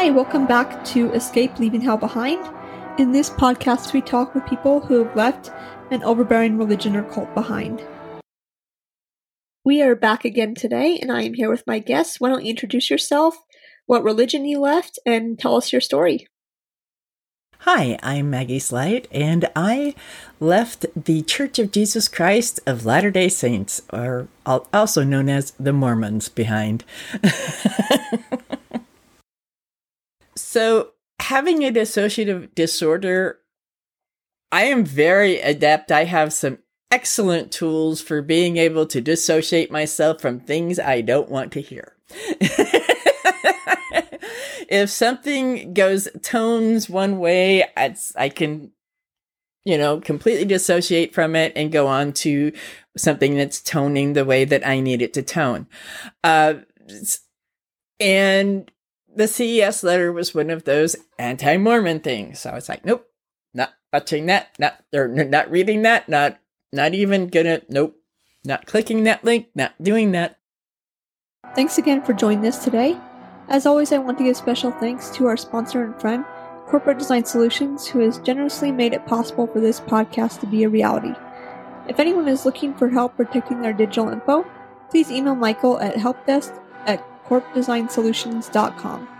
Hi, welcome back to Escape Leaving Hell Behind. In this podcast, we talk with people who have left an overbearing religion or cult behind. We are back again today, and I am here with my guests. Why don't you introduce yourself, what religion you left, and tell us your story? Hi, I'm Maggie Slight, and I left the Church of Jesus Christ of Latter day Saints, or also known as the Mormons, behind. so, having a dissociative disorder, I am very adept. I have some excellent tools for being able to dissociate myself from things I don't want to hear. if something goes tones one way, I can, you know, completely dissociate from it and go on to something that's toning the way that I need it to tone. Uh, and the CES letter was one of those anti-Mormon things. So I was like, nope, not touching that, not or not reading that, not not even gonna, nope, not clicking that link, not doing that. Thanks again for joining us today. As always, I want to give special thanks to our sponsor and friend, Corporate Design Solutions, who has generously made it possible for this podcast to be a reality. If anyone is looking for help protecting their digital info, please email Michael at helpdesk at corpdesignsolutions.com.